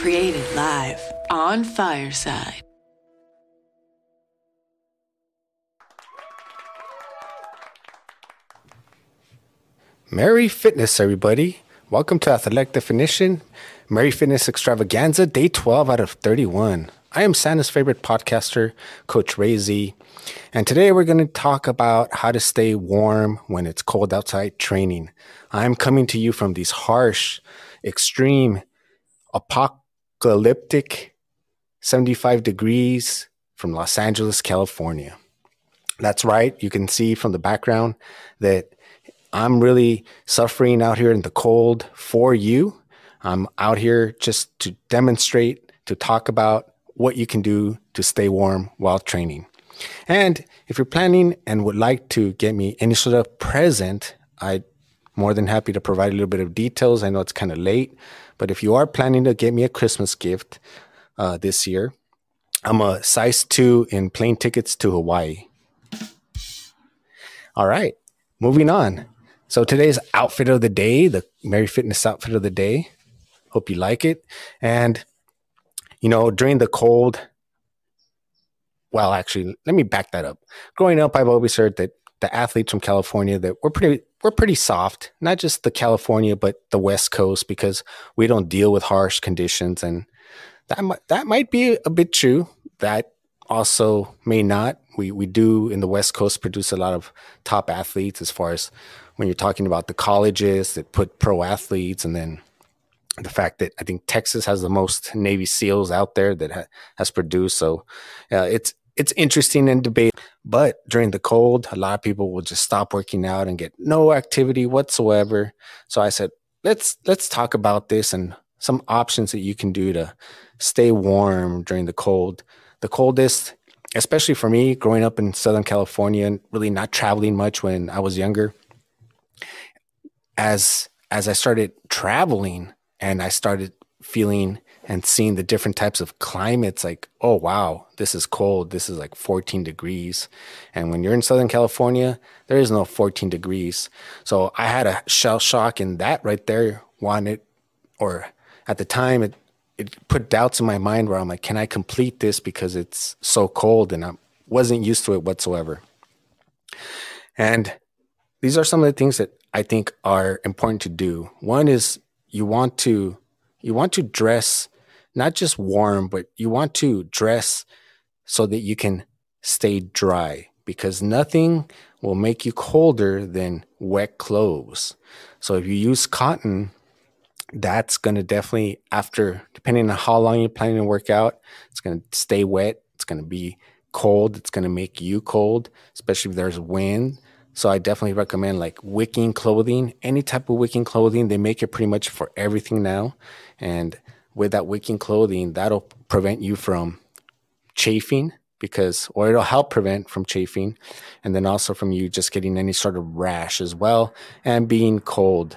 Created live on Fireside. Merry Fitness, everybody. Welcome to Athletic Definition, Merry Fitness Extravaganza, day 12 out of 31. I am Santa's favorite podcaster, Coach Ray Z, and today we're going to talk about how to stay warm when it's cold outside training. I'm coming to you from these harsh, extreme, apocalyptic 75 degrees from Los Angeles, California. That's right. You can see from the background that I'm really suffering out here in the cold for you. I'm out here just to demonstrate, to talk about what you can do to stay warm while training. And if you're planning and would like to get me any sort of present, I'm more than happy to provide a little bit of details. I know it's kind of late, but if you are planning to get me a Christmas gift uh, this year, I'm a size two in plane tickets to Hawaii. All right, moving on. So today's outfit of the day, the Merry Fitness outfit of the day. Hope you like it. And, you know, during the cold, well, actually, let me back that up. Growing up, I've always heard that the athletes from California that we're pretty we're pretty soft, not just the California, but the West Coast, because we don't deal with harsh conditions, and that might, that might be a bit true. That also may not. We we do in the West Coast produce a lot of top athletes as far as when you're talking about the colleges that put pro athletes and then the fact that I think Texas has the most Navy SEALs out there that ha- has produced. So uh, it's it's interesting in debate. But during the cold, a lot of people will just stop working out and get no activity whatsoever. So I said, let's let's talk about this and some options that you can do to stay warm during the cold. The coldest, especially for me, growing up in Southern California and really not traveling much when I was younger as as I started traveling and I started feeling and seeing the different types of climates like oh wow this is cold. This is like 14 degrees. And when you're in southern california there is no 14 degrees. So i had a shell shock in that right there wanted or at the time it it put doubts in my mind where i'm like can i complete this because it's so cold? And i wasn't used to it whatsoever. And these are some of the things that I think are important to do. One is you want to you want to dress not just warm, but you want to dress so that you can stay dry because nothing will make you colder than wet clothes. So if you use cotton, that's going to definitely after depending on how long you're planning to work out, it's going to stay wet, it's going to be cold, it's going to make you cold, especially if there's wind. So I definitely recommend like wicking clothing, any type of wicking clothing. They make it pretty much for everything now. And with that wicking clothing, that'll prevent you from chafing because, or it'll help prevent from chafing. And then also from you just getting any sort of rash as well and being cold.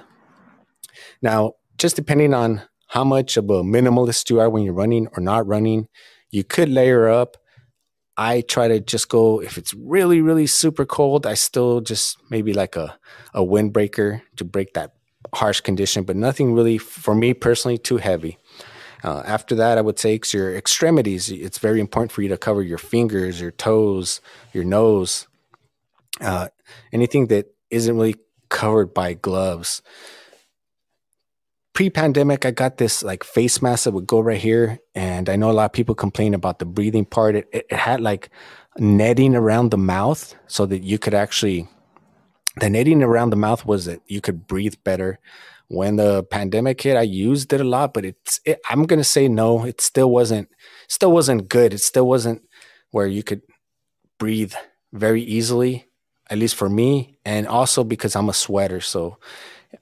Now, just depending on how much of a minimalist you are when you're running or not running, you could layer up I try to just go if it's really really super cold. I still just maybe like a a windbreaker to break that harsh condition, but nothing really for me personally too heavy. Uh, after that, I would say your extremities. It's very important for you to cover your fingers, your toes, your nose, uh, anything that isn't really covered by gloves pre-pandemic, I got this like face mask that would go right here, and I know a lot of people complain about the breathing part. It, it, it had like netting around the mouth so that you could actually. The netting around the mouth was that you could breathe better. When the pandemic hit, I used it a lot, but it's. It, I'm gonna say no. It still wasn't. Still wasn't good. It still wasn't where you could breathe very easily, at least for me, and also because I'm a sweater, so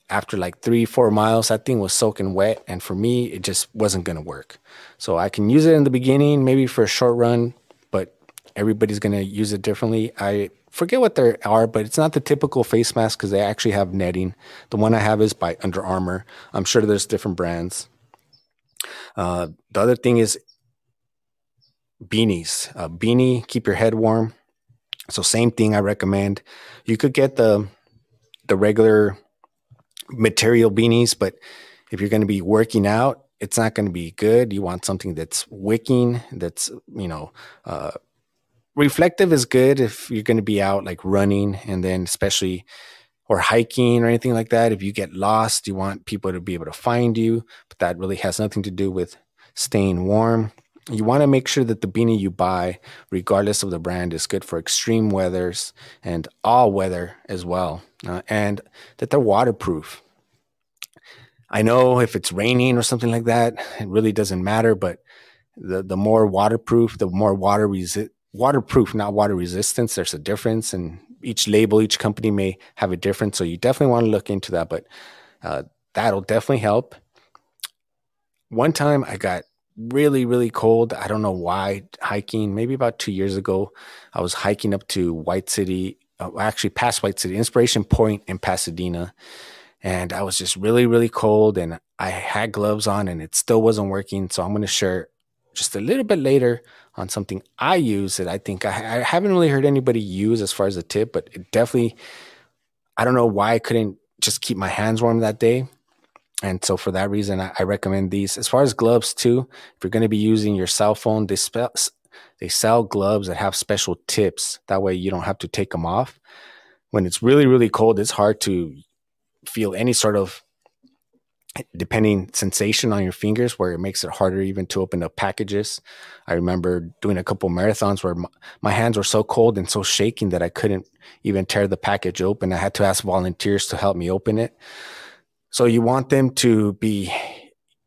after like three, four miles, that thing was soaking wet. And for me, it just wasn't going to work. So I can use it in the beginning, maybe for a short run, but everybody's going to use it differently. I forget what they are, but it's not the typical face mask because they actually have netting. The one I have is by Under Armour. I'm sure there's different brands. Uh, the other thing is beanies. Uh, beanie, keep your head warm. So same thing I recommend. You could get the the regular material beanies, but if you're going to be working out, it's not going to be good. You want something that's wicking, that's, you know, uh, reflective is good if you're going to be out like running and then especially or hiking or anything like that. If you get lost, you want people to be able to find you, but that really has nothing to do with staying warm. You want to make sure that the beanie you buy, regardless of the brand, is good for extreme weathers and all weather as well, uh, and that they're waterproof. I know if it's raining or something like that, it really doesn't matter. But the the more waterproof, the more water resi- waterproof, not water resistance. There's a difference, and each label, each company may have a difference. So you definitely want to look into that. But uh, that'll definitely help. One time I got really really cold. I don't know why hiking. Maybe about two years ago, I was hiking up to White City, uh, actually past White City, Inspiration Point in Pasadena and I was just really, really cold and I had gloves on and it still wasn't working. So I'm going to share just a little bit later on something I use that I think I, I, haven't really heard anybody use as far as a tip, but it definitely, I don't know why I couldn't just keep my hands warm that day. And so for that reason, I, I recommend these. As far as gloves too, if you're going to be using your cell phone, they, spe- they sell gloves that have special tips. That way you don't have to take them off. When it's really, really cold, it's hard to feel any sort of depending sensation on your fingers where it makes it harder even to open up packages. I remember doing a couple marathons where my, hands were so cold and so shaking that I couldn't even tear the package open. I had to ask volunteers to help me open it. So you want them to be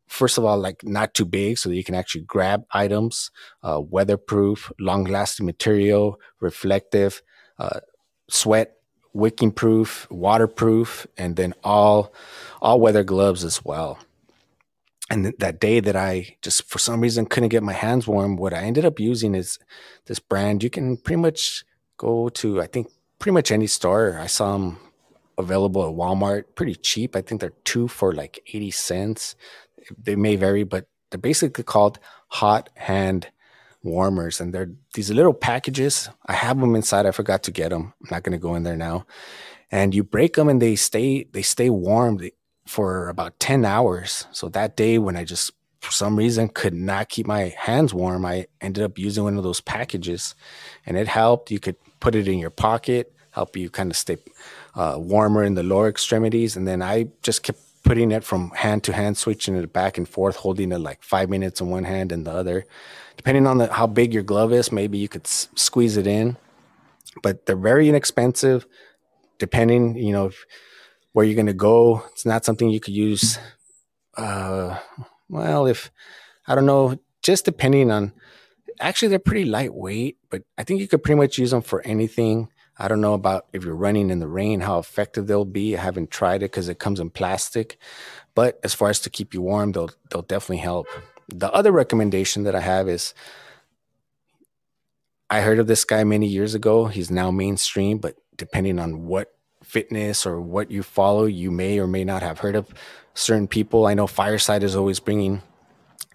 first of all like not too big so that you can actually grab items, uh, weatherproof, long-lasting material, reflective, uh, sweat wicking proof, waterproof, and then all all weather gloves as well. And th- that day that I just for some reason couldn't get my hands warm, what I ended up using is this brand. You can pretty much go to I think pretty much any store. I saw them available at Walmart, pretty cheap. I think they're two for like eighty cents. They may vary, but they're basically called Hot Hand warmers and they're these little packages. I have them inside. I forgot to get them. I'm not going to go in there now. And you break them and they stay they stay warm for about 10 hours. So that day when I just for some reason could not keep my hands warm, I ended up using one of those packages and it helped. You could put it in your pocket, help you kind of stay uh, warmer in the lower extremities. And then I just kept putting it from hand to hand, switching it back and forth, holding it like five minutes in one hand and the other depending on the, how big your glove is, maybe you could s- squeeze it in. But they're very inexpensive. Depending, you know, where you're going to go, it's not something you could use. Uh, well, if I don't know, just depending on. Actually, they're pretty lightweight, but I think you could pretty much use them for anything. I don't know about if you're running in the rain, how effective they'll be. I haven't tried it because it comes in plastic. But as far as to keep you warm, they'll they'll definitely help. The other recommendation that I have is I heard of this guy many years ago. He's now mainstream, but depending on what fitness or what you follow, you may or may not have heard of certain people. I know Fireside is always bringing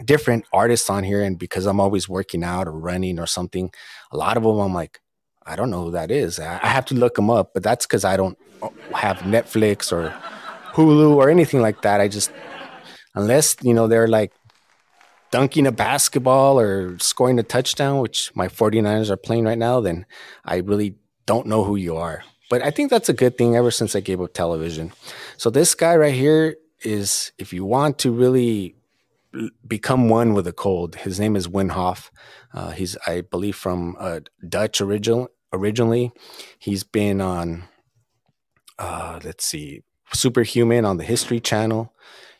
different artists on here, and because I'm always working out or running or something, a lot of them I'm like, I don't know who that is. I have to look them up, but that's because I don't have Netflix or Hulu or anything like that. I just, unless, you know, they're like dunking a basketball or scoring a touchdown, which my 49ers are playing right now, then I really don't know who you are. But I think that's a good thing ever since I gave up television. So this guy right here is if you want to really become one with a cold, his name is Wim Hof. Uh, he's, I believe, from uh, Dutch original, originally. He's been on, uh, let's see, Superhuman on the History Channel.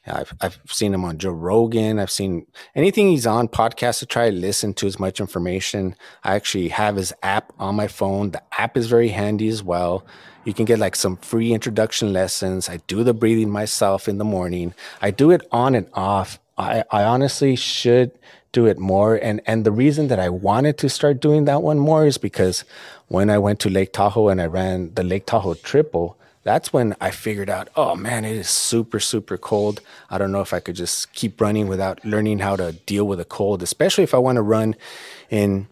I've, I've seen him on Joe Rogan. I've seen anything he's on podcasts to try to listen to as much information. I actually have his app on my phone. The app is very handy as well. You can get like some free introduction lessons. I do the breathing myself in the morning. I do it on and off. I, I honestly should do it more. And and the reason that I wanted to start doing that one more is because when I went to Lake Tahoe and I ran the Lake Tahoe triple, that's when I figured out, oh man, it is super, super cold. I don't know if I could just keep running without learning how to deal with a cold, especially if I want to run in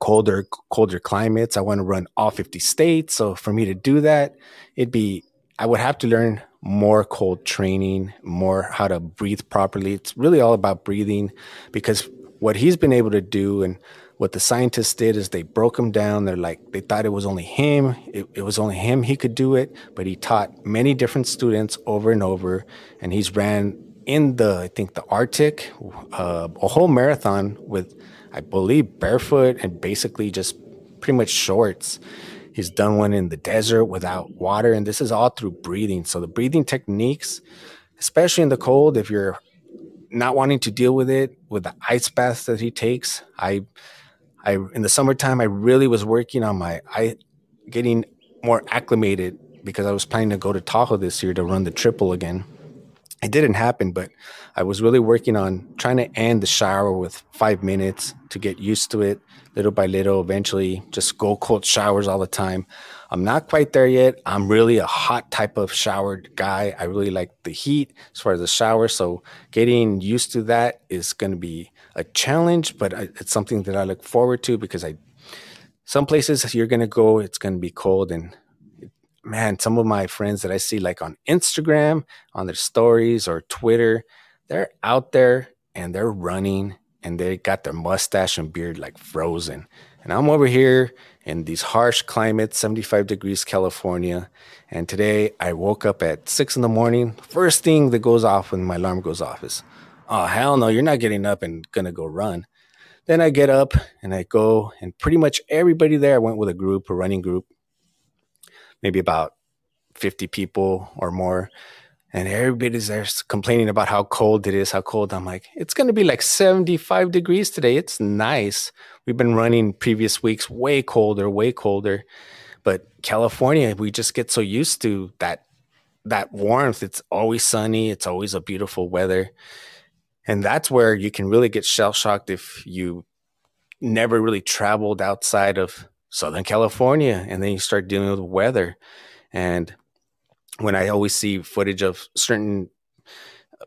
colder, colder climates. I want to run all 50 states. So for me to do that, it'd be, I would have to learn more cold training, more how to breathe properly. It's really all about breathing because what he's been able to do and what the scientists did is they broke him down. They're like, they thought it was only him. It, it, was only him. He could do it, but he taught many different students over and over. And he's ran in the, I think the Arctic, uh, a whole marathon with, I believe, barefoot and basically just pretty much shorts. He's done one in the desert without water. And this is all through breathing. So the breathing techniques, especially in the cold, if you're not wanting to deal with it with the ice baths that he takes, I I in the summertime I really was working on my I getting more acclimated because I was planning to go to Tahoe this year to run the triple again. It didn't happen, but I was really working on trying to end the shower with five minutes to get used to it little by little. Eventually, just go cold showers all the time. I'm not quite there yet. I'm really a hot type of showered guy. I really like the heat as far as the shower. So, getting used to that is going to be a challenge, but it's something that I look forward to because I, some places you're going to go, it's going to be cold. And man, some of my friends that I see like on Instagram, on their stories or Twitter, they're out there and they're running and they got their mustache and beard like frozen. And I'm over here in these harsh climates, 75 degrees California. And today I woke up at six in the morning. First thing that goes off when my alarm goes off is oh, hell no, you're not getting up and gonna go run. Then I get up and I go, and pretty much everybody there I went with a group, a running group, maybe about 50 people or more. And everybody's there complaining about how cold it is, how cold. I'm like, it's going to be like 75 degrees today. It's nice. We've been running previous weeks way colder, way colder. But California, we just get so used to that that warmth. It's always sunny. It's always a beautiful weather. And that's where you can really get shell shocked if you never really traveled outside of Southern California and then you start dealing with weather. And when I always see footage of certain uh,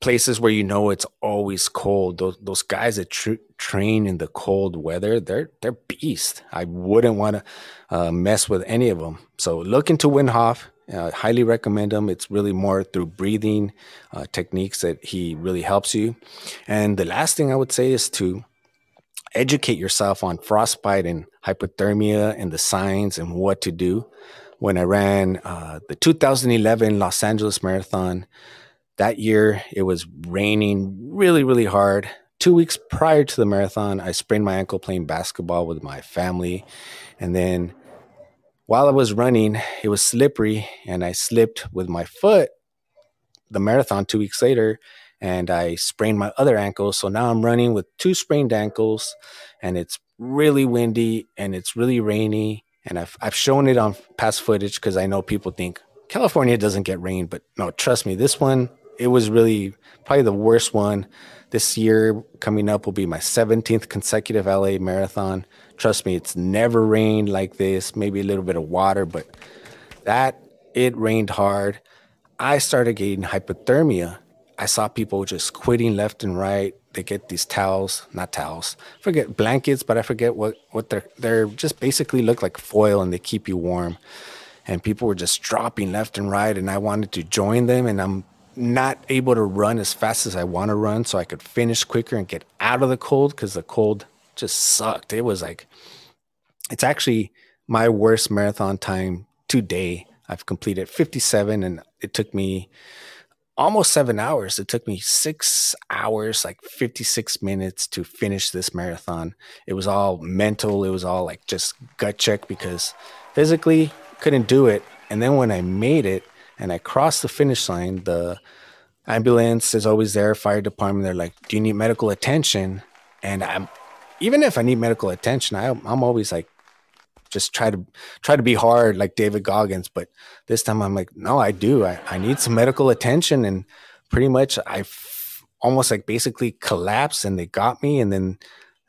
places where you know it's always cold, those those guys that tr- train in the cold weather, they're they're beast. I wouldn't want to uh, mess with any of them. So look into Wim Hof. Uh, highly recommend him. It's really more through breathing uh, techniques that he really helps you. And the last thing I would say is to educate yourself on frostbite and hypothermia and the signs and what to do. When I ran uh, the 2011 Los Angeles Marathon, that year it was raining really, really hard. Two weeks prior to the marathon, I sprained my ankle playing basketball with my family. And then while I was running, it was slippery and I slipped with my foot the marathon two weeks later and I sprained my other ankle. So now I'm running with two sprained ankles and it's really windy and it's really rainy. And I've, I've shown it on past footage because I know people think California doesn't get rain, but no, trust me, this one, it was really probably the worst one. This year coming up will be my 17th consecutive LA marathon. Trust me, it's never rained like this, maybe a little bit of water, but that it rained hard. I started getting hypothermia. I saw people just quitting left and right. They get these towels, not towels, forget blankets, but I forget what, what they're, they're just basically look like foil and they keep you warm. And people were just dropping left and right. And I wanted to join them. And I'm not able to run as fast as I want to run so I could finish quicker and get out of the cold because the cold just sucked. It was like, it's actually my worst marathon time today. I've completed 57 and it took me almost seven hours. It took me six hours, like 56 minutes to finish this marathon. It was all mental. It was all like just gut check because physically couldn't do it. And then when I made it and I crossed the finish line, the ambulance is always there, fire department. They're like, Do you need medical attention? And I'm even if I need medical attention, I, I'm always like, just try to try to be hard like David Goggins. But this time I'm like, no, I do. I, I need some medical attention. And pretty much I almost like basically collapsed and they got me. And then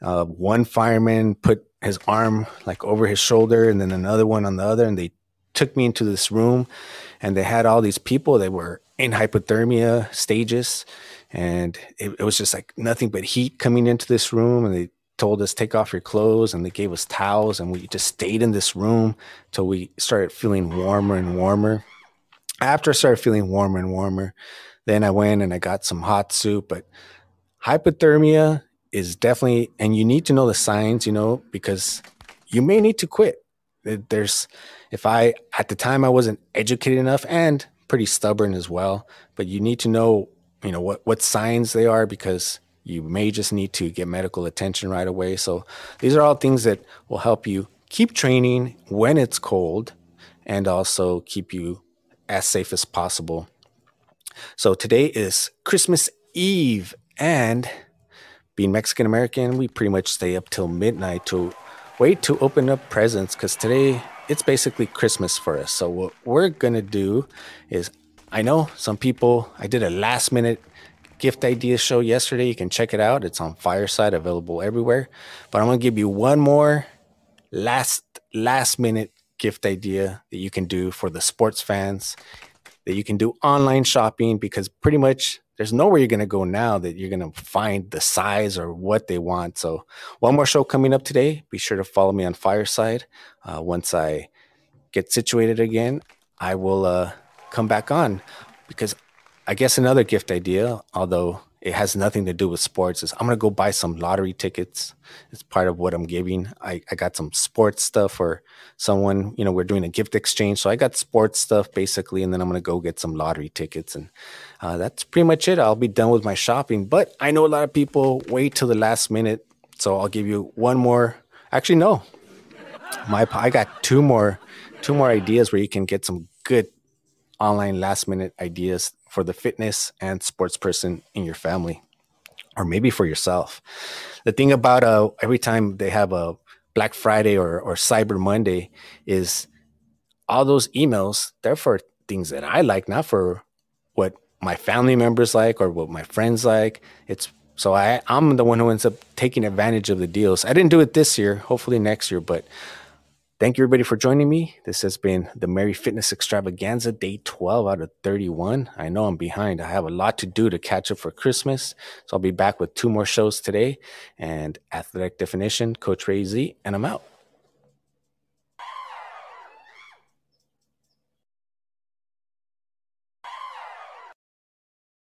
uh, one fireman put his arm like over his shoulder and then another one on the other. And they took me into this room and they had all these people that were in hypothermia stages. And it, it was just like nothing but heat coming into this room. And they told us take off your clothes and they gave us towels and we just stayed in this room till we started feeling warmer and warmer After I started feeling warmer and warmer, then I went and I got some hot soup. But hypothermia is definitely, and you need to know the signs, you know, because you may need to quit. There's, if I, at the time, I wasn't educated enough and pretty stubborn as well, but you need to know, you know, what, what signs they are because you may just need to get medical attention right away. So these are all things that will help you keep training when it's cold and also keep you as safe as possible. So today is Christmas Eve and being Mexican American, we pretty much stay up till midnight to wait to open up presents because today it's basically Christmas for us. So, what we're gonna do is I know some people, I did a last minute gift idea show yesterday. You can check it out, it's on Fireside, available everywhere. But I'm gonna give you one more last last minute gift idea that you can do for the sports fans that you can do online shopping because pretty much there's nowhere you're going to go now that you're going to find the size or what they want. So, one more show coming up today. Be sure to follow me on Fireside. Uh, once I get situated again, I will uh, come back on because I guess another gift idea, although it has nothing to do with sports, is I'm to go buy some lottery tickets. It's part of what I'm giving. I, I got some sports stuff for someone, you know, we're doing a gift exchange. So I got sports stuff basically, and then I'm to go get some lottery tickets. And uh, that's pretty much it. I'll be done with my shopping. But I know a lot of people wait till the last minute. So I'll give you one more. Actually, no. My I got two more two more ideas where you can get some good online last minute ideas for the fitness and sports person in your family or maybe for yourself. The thing about uh, every time they have a Black Friday or, or Cyber Monday is all those emails, they're for things that I like, not for what my family members like or what my friends like. It's so I, I'm the one who ends up taking advantage of the deals. I didn't do it this year, hopefully next year, but Thank you, everybody, for joining me. This has been the Merry Fitness Extravaganza, day 12 out of 31. I know I'm behind. I have a lot to do to catch up for Christmas. So I'll be back with two more shows today. And Athletic Definition, Coach Ray Z, and I'm out.